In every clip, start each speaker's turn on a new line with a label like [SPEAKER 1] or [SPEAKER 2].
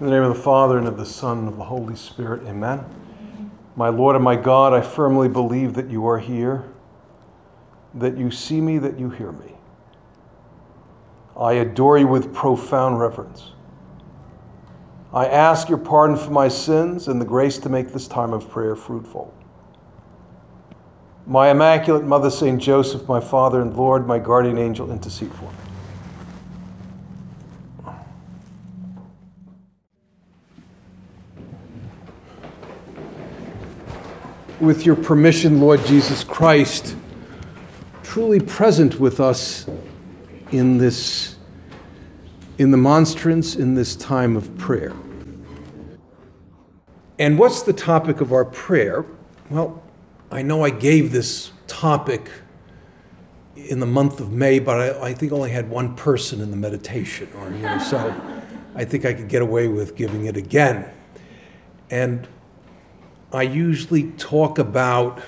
[SPEAKER 1] In the name of the Father, and of the Son, and of the Holy Spirit, amen. My Lord and my God, I firmly believe that you are here, that you see me, that you hear me. I adore you with profound reverence. I ask your pardon for my sins and the grace to make this time of prayer fruitful. My Immaculate Mother, St. Joseph, my Father and Lord, my guardian angel, intercede for me. With your permission, Lord Jesus Christ, truly present with us in this in the monstrance in this time of prayer. And what's the topic of our prayer? Well, I know I gave this topic in the month of May, but I, I think only had one person in the meditation, or you know, so I think I could get away with giving it again. And I usually talk about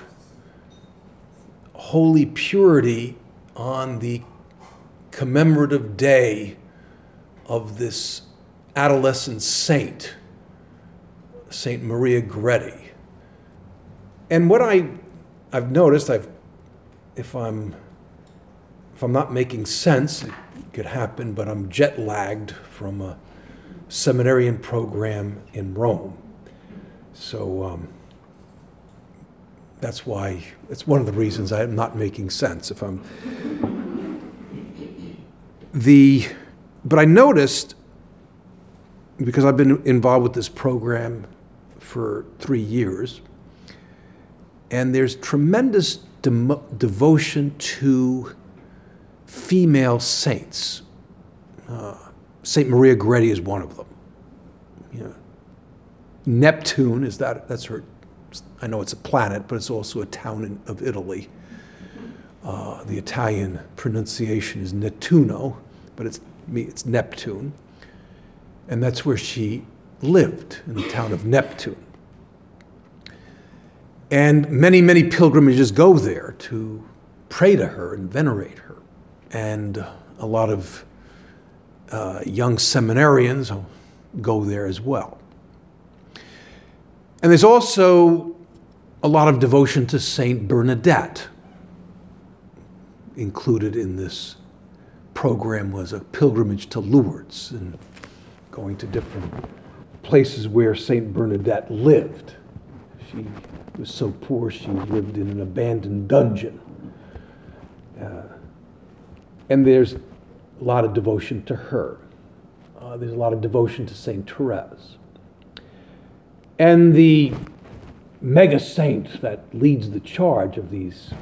[SPEAKER 1] holy purity on the commemorative day of this adolescent saint, Saint Maria Goretti. And what I, I've noticed, I've, if I'm, if I'm not making sense, it could happen, but I'm jet lagged from a seminarian program in Rome. So um, that's why, it's one of the reasons I'm not making sense if I'm. The, but I noticed, because I've been involved with this program for three years, and there's tremendous de- devotion to female saints. Uh, Saint Maria Goretti is one of them. You know, Neptune is that, that's her, I know it's a planet, but it's also a town in, of Italy. Uh, the Italian pronunciation is Nettuno, but it's, it's Neptune. And that's where she lived, in the town of Neptune. And many, many pilgrimages go there to pray to her and venerate her. And a lot of uh, young seminarians go there as well. And there's also a lot of devotion to Saint Bernadette. Included in this program was a pilgrimage to Lourdes and going to different places where Saint Bernadette lived. She was so poor she lived in an abandoned dungeon. Uh, and there's a lot of devotion to her. Uh, there's a lot of devotion to Saint Therese. And the mega saint that leads the charge of these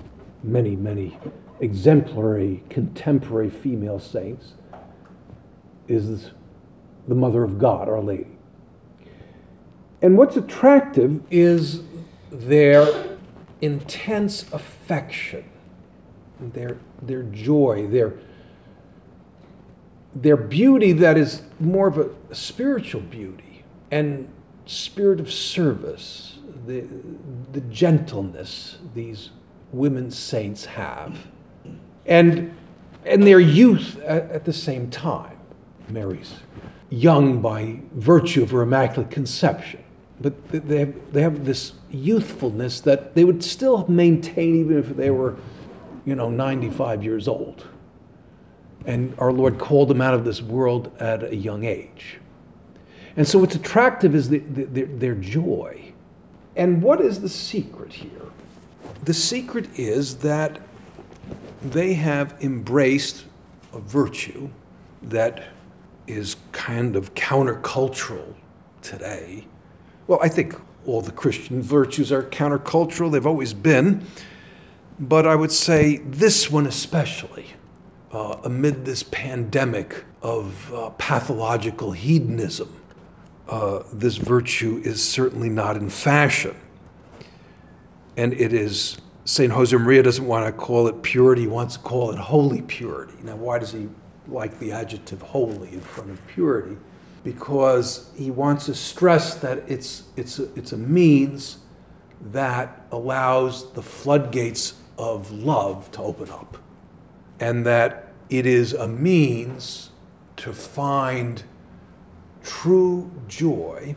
[SPEAKER 1] many, many exemplary contemporary female saints is the Mother of God, Our Lady. And what's attractive is their intense affection, their, their joy, their, their beauty that is more of a spiritual beauty. And spirit of service, the, the gentleness these women saints have, and, and their youth at, at the same time. Mary's young by virtue of her Immaculate Conception, but they have, they have this youthfulness that they would still maintain even if they were, you know, 95 years old. And our Lord called them out of this world at a young age. And so what's attractive is the, the, their, their joy. And what is the secret here? The secret is that they have embraced a virtue that is kind of countercultural today. Well, I think all the Christian virtues are countercultural, they've always been. But I would say this one especially, uh, amid this pandemic of uh, pathological hedonism uh, this virtue is certainly not in fashion. And it is, St. Josemaria doesn't want to call it purity, he wants to call it holy purity. Now, why does he like the adjective holy in front of purity? Because he wants to stress that it's, it's, a, it's a means that allows the floodgates of love to open up. And that it is a means to find true joy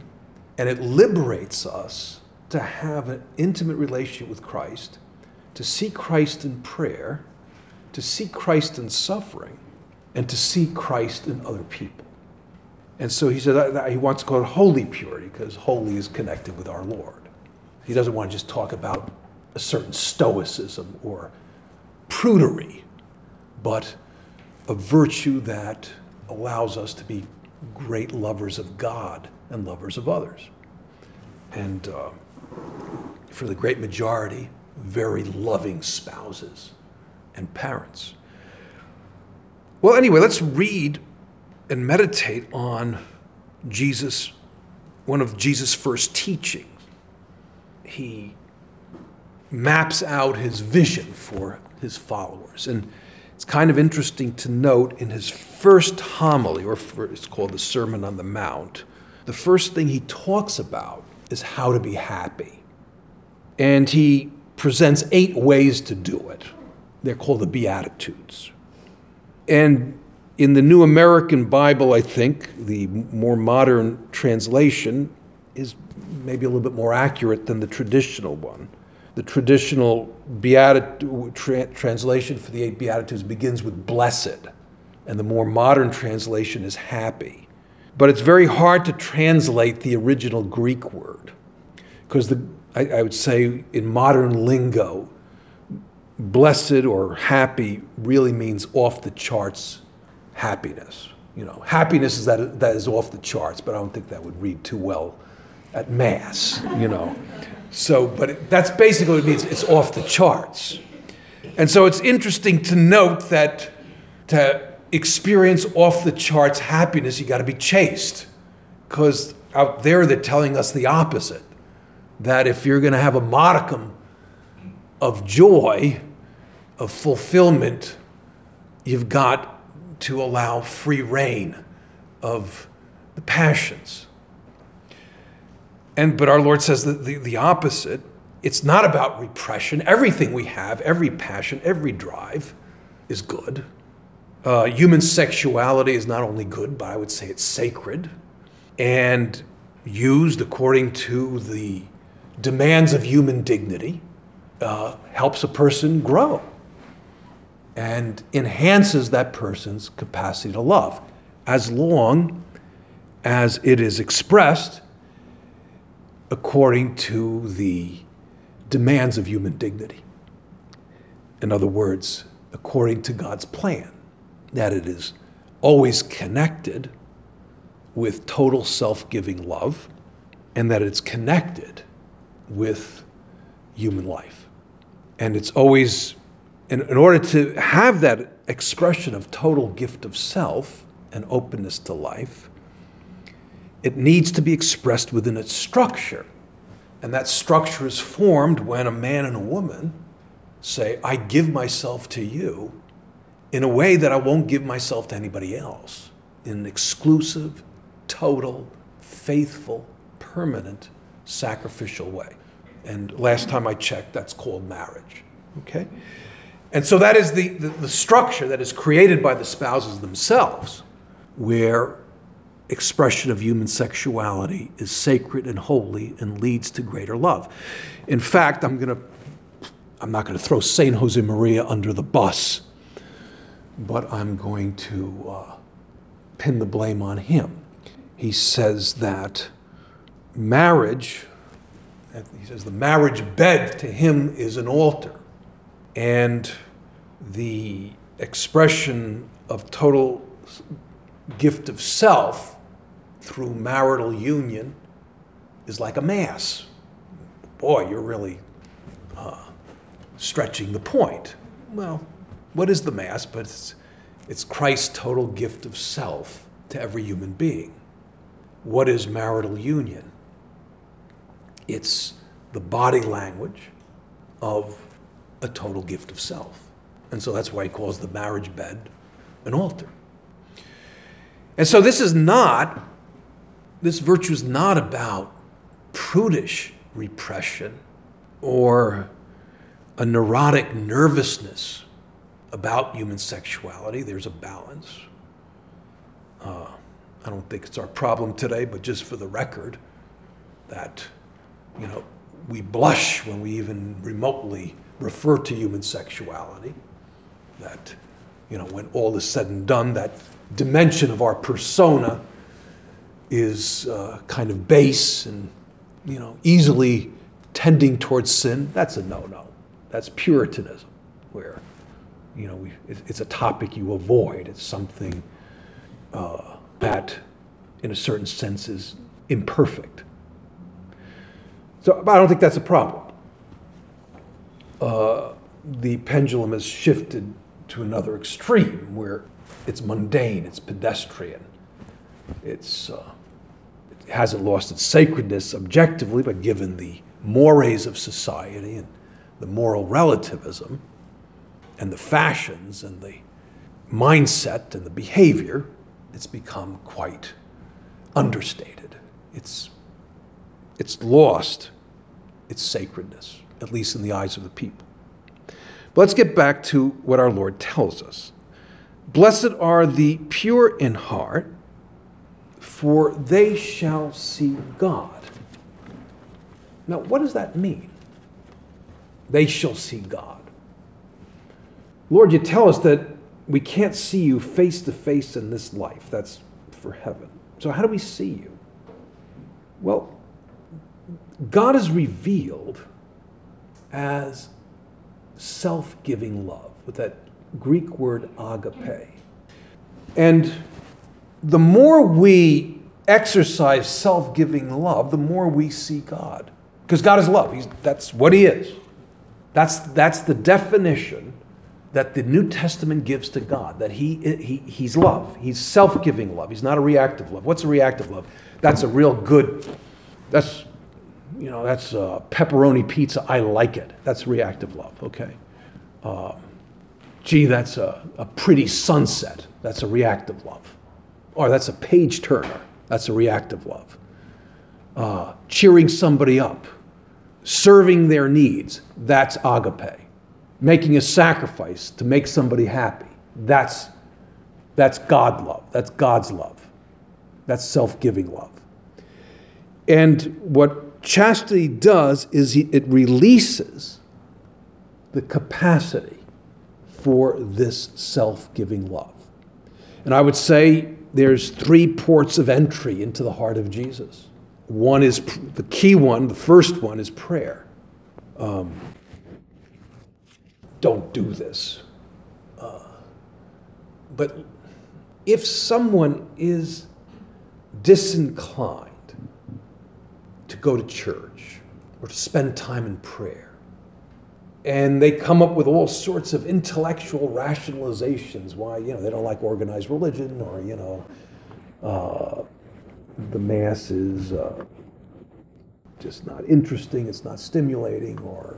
[SPEAKER 1] and it liberates us to have an intimate relationship with Christ, to see Christ in prayer, to see Christ in suffering, and to see Christ in other people. And so he said he wants to call it holy purity because holy is connected with our Lord. He doesn't want to just talk about a certain stoicism or prudery, but a virtue that allows us to be great lovers of God and lovers of others. And uh, for the great majority, very loving spouses and parents. Well, anyway, let's read and meditate on Jesus, one of Jesus' first teachings. He maps out his vision for his followers. And it's kind of interesting to note in his first homily, or it's called the Sermon on the Mount, the first thing he talks about is how to be happy. And he presents eight ways to do it. They're called the Beatitudes. And in the New American Bible, I think, the more modern translation is maybe a little bit more accurate than the traditional one. The traditional beatitude, tra- translation for the eight Beatitudes begins with blessed, and the more modern translation is happy. But it's very hard to translate the original Greek word because the, I, I would say in modern lingo, blessed or happy really means off the charts happiness. You know, happiness is that that is off the charts, but I don't think that would read too well at mass. You know, so but it, that's basically what it means. It's off the charts, and so it's interesting to note that to experience off the charts happiness, you got to be chaste, because out there they're telling us the opposite. That if you're going to have a modicum of joy, of fulfillment, you've got to allow free rein of the passions. And but our Lord says that the, the opposite. It's not about repression. Everything we have, every passion, every drive is good. Uh, human sexuality is not only good, but I would say it's sacred and used according to the demands of human dignity, uh, helps a person grow and enhances that person's capacity to love as long as it is expressed according to the demands of human dignity. In other words, according to God's plan, that it is always connected with total self giving love, and that it's connected with human life. And it's always in, in order to have that expression of total gift of self and openness to life, it needs to be expressed within its structure. And that structure is formed when a man and a woman say, I give myself to you in a way that I won't give myself to anybody else, in an exclusive, total, faithful, permanent, sacrificial way. And last time I checked, that's called marriage. Okay? And so that is the, the, the, structure that is created by the spouses themselves, where expression of human sexuality is sacred and holy and leads to greater love. In fact, I'm going to I'm not going to throw Saint Josemaria under the bus, but I'm going to uh, pin the blame on him. He says that marriage, he says the marriage bed to him is an altar and the expression of total gift of self through marital union is like a mass. Boy, you're really uh, stretching the point. Well, what is the mass? But it's, it's Christ's total gift of self to every human being. What is marital union? It's the body language of a total gift of self. And so that's why he calls the marriage bed an altar. And so this is not, this virtue is not about prudish repression or a neurotic nervousness about human sexuality. There's a balance. Uh, I don't think it's our problem today, but just for the record, that, you know, we blush when we even remotely refer to human sexuality. That, you know, when all is said and done, that dimension of our persona is uh, kind of base and, you know, easily tending towards sin. That's a no no. That's Puritanism, where, you know, we, it's a topic you avoid. It's something uh, that, in a certain sense, is imperfect. So I don't think that's a problem. Uh, the pendulum has shifted to another extreme where it's mundane, it's pedestrian, it's, uh, hasn't lost its sacredness objectively, but given the mores of society and the moral relativism and the fashions and the mindset and the behavior, it's become quite understated. It's, it's lost its sacredness, at least in the eyes of the people. But let's get back to what our Lord tells us. Blessed are the pure in heart, for they shall see God. Now, what does that mean? They shall see God. Lord, you tell us that we can't see you face to face in this life. That's for heaven. So, how do we see you? Well, God is revealed as self giving love, with that Greek word agape. And the more we exercise self giving love, the more we see God. Because God is love. He's, that's what He is. That's, that's the definition that the New Testament gives to God, that he, he, He's love. He's self giving love. He's not a reactive love. What's a reactive love? That's a real good, that's, you know, that's a pepperoni pizza. I like it. That's reactive love, okay? Um, gee, that's a, a pretty sunset. That's a reactive love. Or that's a page turner. That's a reactive love. Uh, cheering somebody up, serving their needs. That's agape making a sacrifice to make somebody happy. That's, that's God love. That's God's love. That's self giving love. And what chastity does is it releases the capacity for this self giving love. And I would say there's three ports of entry into the heart of Jesus. One is the key one, the first one is prayer. Um, don't do this. Uh, but if someone is disinclined to go to church or to spend time in prayer, and they come up with all sorts of intellectual rationalizations why you know they don't like organized religion or you know uh, the mass is uh, just not interesting, it's not stimulating, or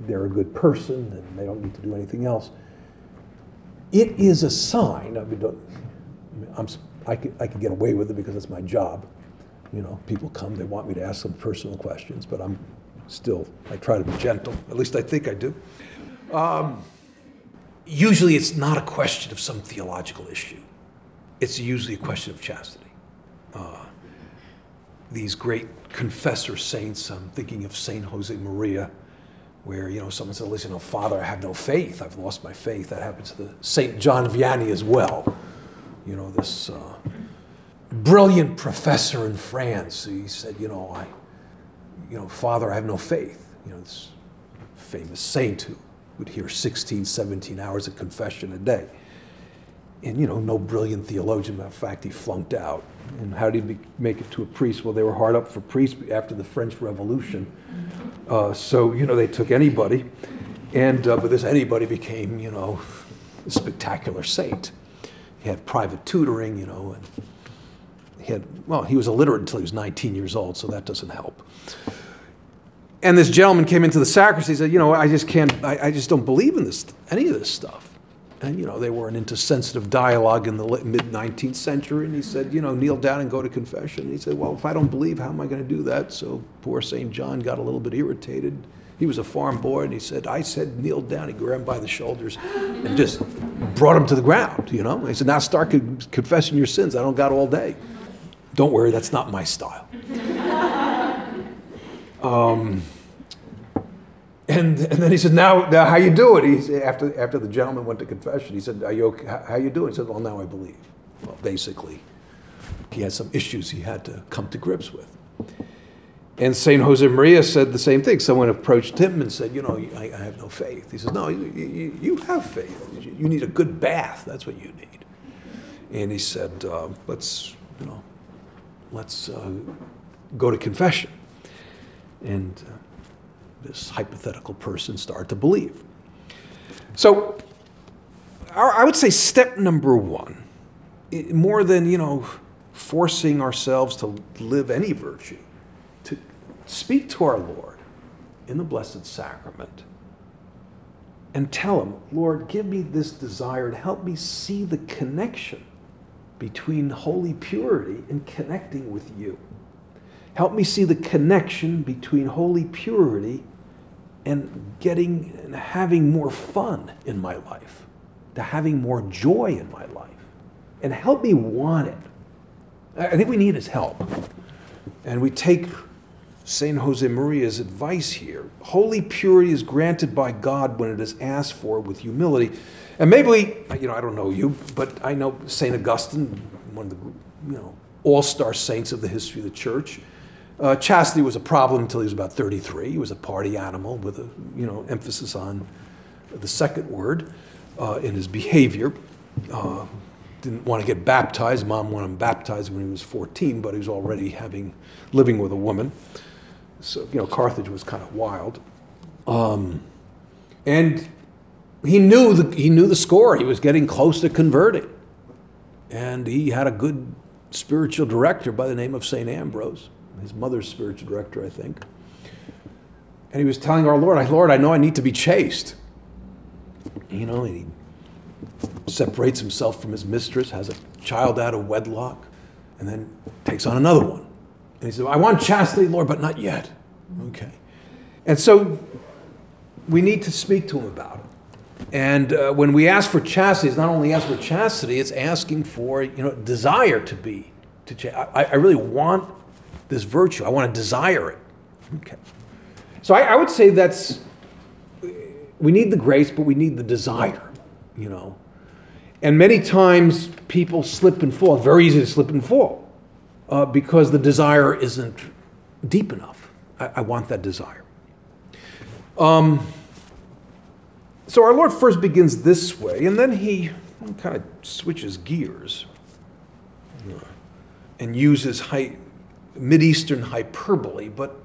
[SPEAKER 1] they're a good person and they don't need to do anything else. It is a sign. I mean, I'm, I, can, I can get away with it because it's my job. You know, people come, they want me to ask them personal questions, but I'm still, I try to be gentle. At least I think I do. Um, usually it's not a question of some theological issue, it's usually a question of chastity. Uh, these great confessor saints, I'm thinking of Saint Josemaria where you know someone said, "Listen, oh, Father, I have no faith. I've lost my faith." That happened to the Saint John Vianney as well. You know this uh, brilliant professor in France. He said, "You know, I, you know, Father, I have no faith." You know this famous saint who would hear 16, 17 hours of confession a day. And you know, no brilliant theologian. In fact, he flunked out. And how did he make it to a priest? Well, they were hard up for priests after the French Revolution uh, so, you know, they took anybody, and uh, but this anybody became, you know, a spectacular saint. He had private tutoring, you know, and he had, well, he was illiterate until he was 19 years old, so that doesn't help. And this gentleman came into the sacristy. He said, "You know, I just can't. I, I just don't believe in this, any of this stuff." And, you know, they weren't into sensitive dialogue in the mid 19th century. And he said, you know, kneel down and go to confession. And he said, well, if I don't believe, how am I going to do that? So poor St. John got a little bit irritated. He was a farm boy, and he said, I said, kneel down. He grabbed him by the shoulders and just brought him to the ground, you know? He said, now start confessing your sins. I don't got all day. Don't worry, that's not my style. Um, and, and then he said, now, now how you do it? He said, after, after the gentleman went to confession, he said, are you okay? how, you doing? He said, well, now I believe. Well, basically, he had some issues he had to come to grips with. And St. Josemaria said the same thing. Someone approached him and said, You know, I, I have no faith. He says, No, you, you, you, have faith. You need a good bath. That's what you need. And he said, uh, Let's, you know, let's uh, go to confession. And uh, this hypothetical person started to believe. So I would say step number one, more than, you know, forcing ourselves to live any virtue, to speak to our Lord in the Blessed Sacrament and tell Him, Lord, give me this desire to help me see the connection between holy purity and connecting with you. Help me see the connection between holy purity and getting and having more fun in my life, to having more joy in my life. And help me want it. I think we need his help. And we take St. Josemaria's advice here. Holy purity is granted by God when it is asked for with humility. And maybe we, you know, I don't know you, but I know St. Augustine, one of the, you know, all star saints of the history of the church. Uh, chastity was a problem until he was about 33. He was a party animal with a, you know, emphasis on the second word uh, in his behavior. Uh, didn't want to get baptized. Mom wanted him baptized when he was 14, but he was already having living with a woman. So you know, Carthage was kind of wild, um, and he knew the he knew the score. He was getting close to converting, and he had a good spiritual director by the name of Saint Ambrose, his mother's spiritual director, I think. And he was telling our Lord, Lord, I know I need to be chaste. You know, he separates himself from his mistress, has a child out of wedlock, and then takes on another one. And he said, I want chastity, Lord, but not yet. Okay. And so we need to speak to him about it. And uh, when we ask for chastity, it's not only ask for chastity, it's asking for, you know, desire to be. To ch- I, I really want this virtue. I want to desire it. Okay. So I, I would say that's, we need the grace, but we need the desire, you know. And many times people slip and fall. Very easy to slip and fall uh, because the desire isn't deep enough. I, I want that desire. Um, so our Lord first begins this way, and then he kind of switches gears and uses high, Mideastern hyperbole, but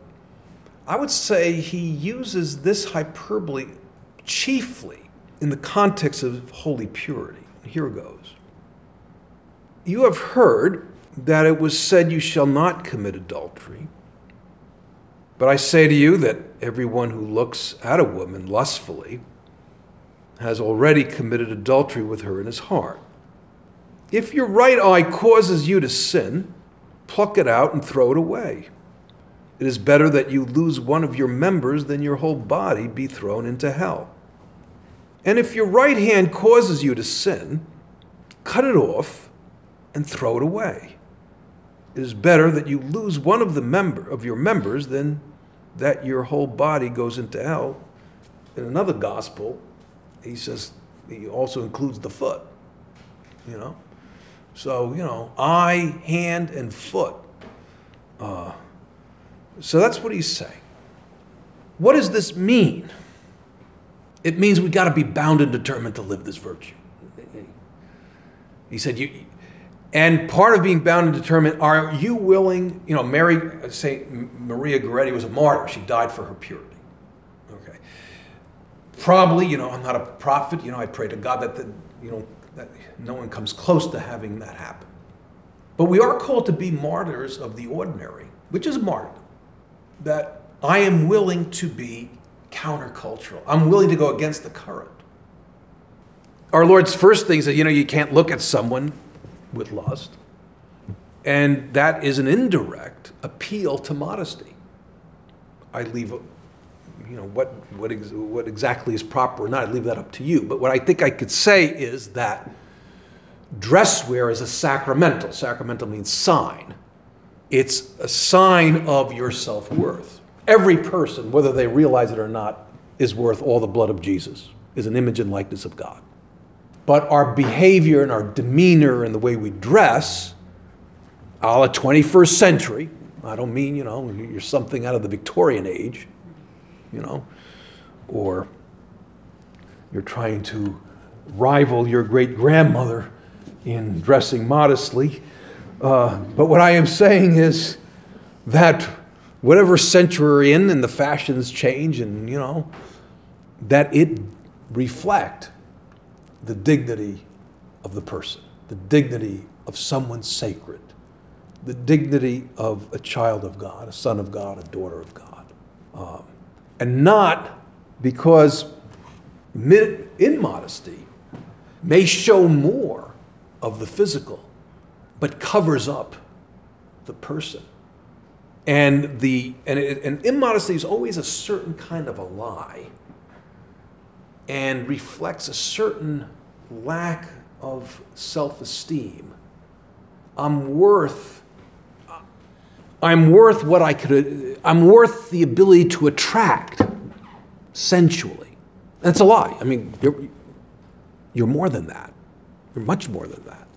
[SPEAKER 1] I would say he uses this hyperbole chiefly in the context of holy purity. Here goes. You have heard that it was said, You shall not commit adultery. But I say to you that everyone who looks at a woman lustfully has already committed adultery with her in his heart. If your right eye causes you to sin, pluck it out and throw it away. It is better that you lose one of your members than your whole body be thrown into hell. And if your right hand causes you to sin, cut it off and throw it away. It is better that you lose one of the member of your members than that your whole body goes into hell. In another gospel, he says he also includes the foot. You know? So, you know, eye, hand, and foot. Uh, so that's what he's saying. What does this mean? It means we've got to be bound and determined to live this virtue. He said, you, and part of being bound and determined, are you willing, you know, Mary, St. Maria Goretti was a martyr. She died for her purity. Okay. Probably, you know, I'm not a prophet. You know, I pray to God that, the, you know, that no one comes close to having that happen. But we are called to be martyrs of the ordinary, which is martyrdom. That I am willing to be countercultural. I'm willing to go against the current. Our Lord's first thing is that, you know, you can't look at someone with lust. And that is an indirect appeal to modesty. I leave you know, what, what, ex- what exactly is proper or not, I'd leave that up to you. But what I think I could say is that dress wear is a sacramental. Sacramental means sign. It's a sign of your self worth. Every person, whether they realize it or not, is worth all the blood of Jesus, is an image and likeness of God. But our behavior and our demeanor and the way we dress, a la 21st century, I don't mean, you know, you're something out of the Victorian age, you know, or you're trying to rival your great grandmother in dressing modestly. Uh, but what I am saying is that whatever century we're in and the fashions change and, you know, that it reflect the dignity of the person, the dignity of someone sacred, the dignity of a child of God, a son of God, a daughter of God. Um, and not because immodesty may show more of the physical, but covers up the person. And, the, and, it, and immodesty is always a certain kind of a lie and reflects a certain lack of self esteem. I'm worth. I'm worth what I could. I'm worth the ability to attract sensually. That's a lie. I mean, you're, you're more than that. You're much more than that.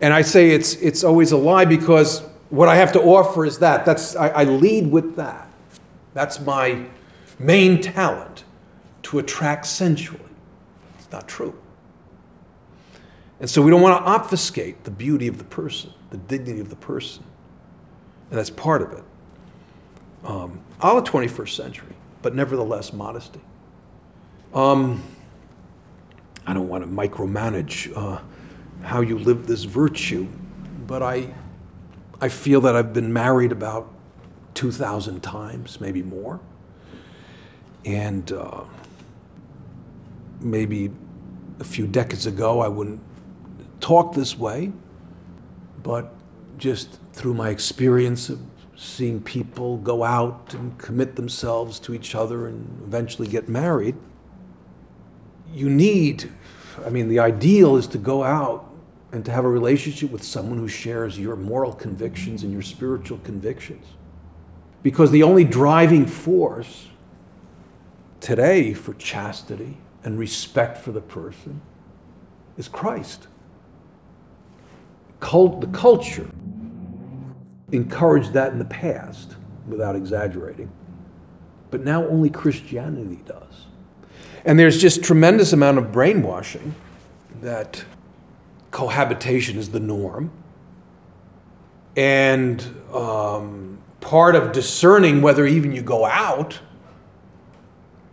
[SPEAKER 1] And I say it's, it's always a lie because what I have to offer is that. That's, I, I lead with that. That's my main talent to attract sensually. It's not true. And so we don't want to obfuscate the beauty of the person, the dignity of the person. And that's part of it. Um, all the 21st century, but nevertheless, modesty. Um, I don't want to micromanage uh, how you live this virtue, but I, I feel that I've been married about 2,000 times, maybe more. And uh, maybe a few decades ago, I wouldn't talk this way, but just through my experience of seeing people go out and commit themselves to each other and eventually get married, you need, I mean, the ideal is to go out and to have a relationship with someone who shares your moral convictions and your spiritual convictions. Because the only driving force today for chastity and respect for the person is Christ. Cult, the culture encouraged that in the past without exaggerating. But now only Christianity does. And there's just tremendous amount of brainwashing that cohabitation is the norm. And um, part of discerning whether even you go out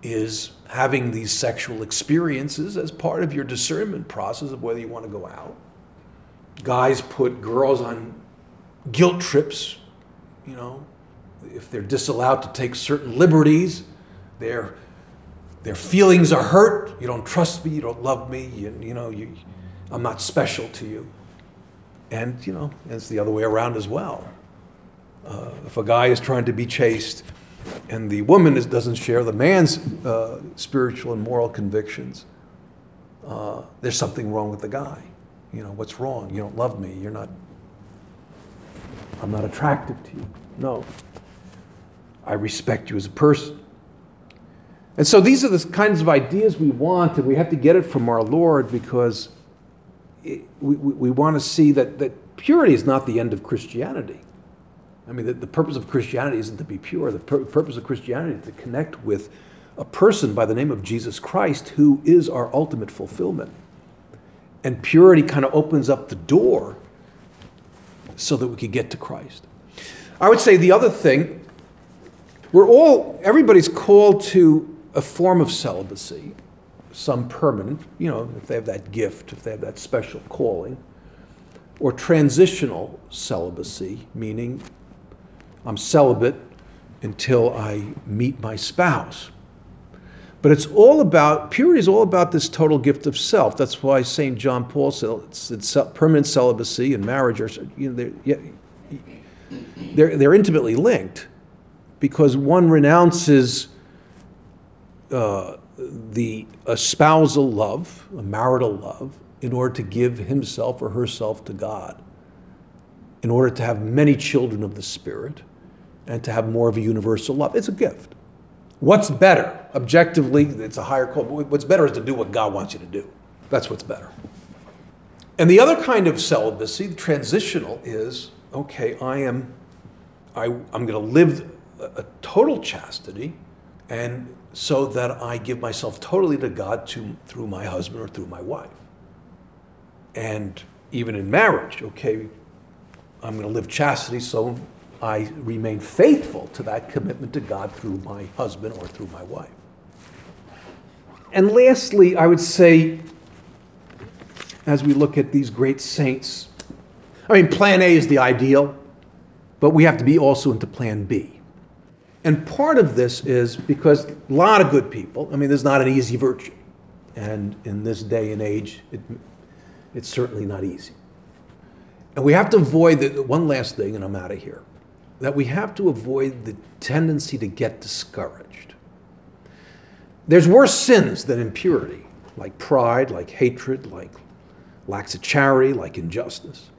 [SPEAKER 1] is having these sexual experiences as part of your discernment process of whether you want to go out. Guys put girls on guilt trips, you know, if they're disallowed to take certain liberties, their, their feelings are hurt. You don't trust me, you don't love me, you, you know, you, I'm not special to you. And, you know, it's the other way around as well. Uh, if a guy is trying to be chaste and the woman is, doesn't share the man's uh, spiritual and moral convictions, uh, there's something wrong with the guy. You know, what's wrong? You don't love me. You're not, I'm not attractive to you. No. I respect you as a person. And so these are the kinds of ideas we want, and we have to get it from our Lord because it, we, we, we want to see that, that purity is not the end of Christianity. I mean, the, the purpose of Christianity isn't to be pure. The pur- purpose of Christianity is to connect with a person by the name of Jesus Christ who is our ultimate fulfillment. And purity kind of opens up the door so that we could get to Christ. I would say the other thing, we're all, everybody's called to a form of celibacy, some permanent, you know, if they have that gift, if they have that special calling, or transitional celibacy, meaning I'm celibate until I meet my spouse. But it's all about, purity is all about this total gift of self. That's why St. John Paul said it's, it's permanent celibacy and marriage are, you know, they're, they're, they're intimately linked because one renounces uh, the espousal love, a marital love, in order to give himself or herself to God, in order to have many children of the Spirit, and to have more of a universal love. It's a gift. What's better? Objectively, it's a higher call. What's better is to do what God wants you to do. That's what's better. And the other kind of celibacy, the transitional, is okay, I am, I, I'm going to live a, a total chastity, and so that I give myself totally to God to, through my husband or through my wife. And even in marriage, okay, I'm going to live chastity, so I remain faithful to that commitment to God through my husband or through my wife. And lastly, I would say, as we look at these great saints, I mean, plan A is the ideal, but we have to be also into plan B. And part of this is because a lot of good people, I mean, there's not an easy virtue. And in this day and age, it, it's certainly not easy. And we have to avoid the, one last thing, and I'm out of here that we have to avoid the tendency to get discouraged. There's worse sins than impurity, like pride, like hatred, like lacks of charity, like injustice.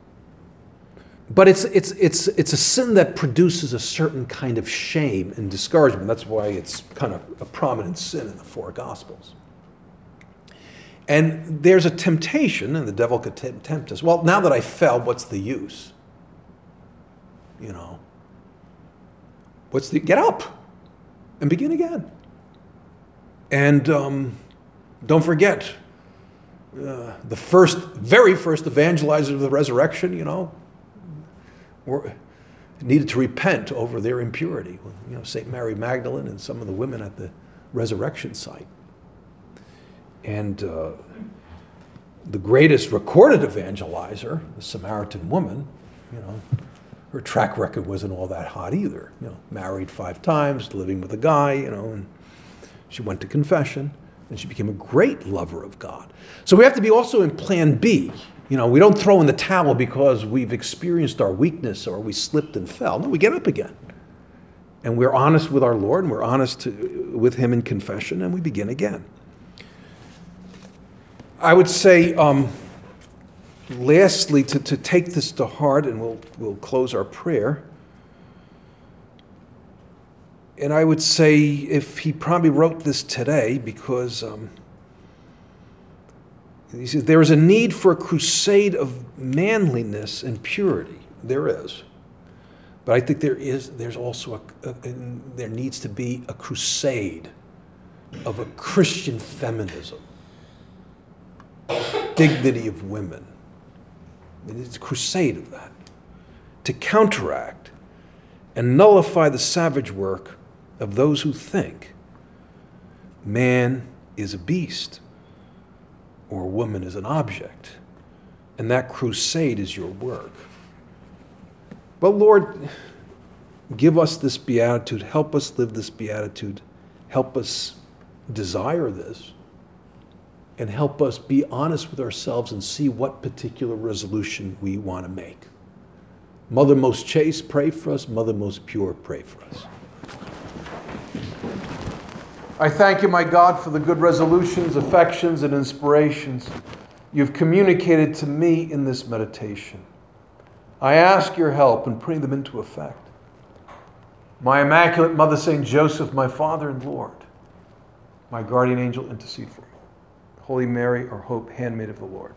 [SPEAKER 1] But it's, it's, it's, it's a sin that produces a certain kind of shame and discouragement. That's why it's kind of a prominent sin in the four Gospels. And there's a temptation, and the devil could tempt us. Well, now that I fell, what's the use? You know, What's the get up and begin again? And um, don't forget uh, the first, very first evangelizers of the resurrection. You know, were needed to repent over their impurity. You know, Saint Mary Magdalene and some of the women at the resurrection site. And uh, the greatest recorded evangelizer, the Samaritan woman, you know, her track record wasn't all that hot either. You know, married five times, living with a guy, you know, and she went to confession and she became a great lover of God. So we have to be also in plan B. You know, we don't throw in the towel because we've experienced our weakness or we slipped and fell. No, we get up again. And we're honest with our Lord and we're honest to, with Him in confession and we begin again. I would say, um, lastly, to, to take this to heart, and we'll, we'll close our prayer. And I would say if he probably wrote this today because um, he says there is a need for a crusade of manliness and purity. There is. But I think there is, there's also a, a there needs to be a crusade of a Christian feminism, dignity of women it's a crusade of that to counteract and nullify the savage work of those who think man is a beast or woman is an object. And that crusade is your work. But Lord, give us this beatitude. Help us live this beatitude. Help us desire this and help us be honest with ourselves and see what particular resolution we want to make. Mother most chaste, pray for us. Mother most pure, pray for us. I thank you, my God, for the good resolutions, affections, and inspirations you've communicated to me in this meditation. I ask your help in putting them into effect. My Immaculate Mother, St. Joseph, my Father and Lord, my guardian angel, intercede for me. Holy Mary, our hope, handmaid of the Lord.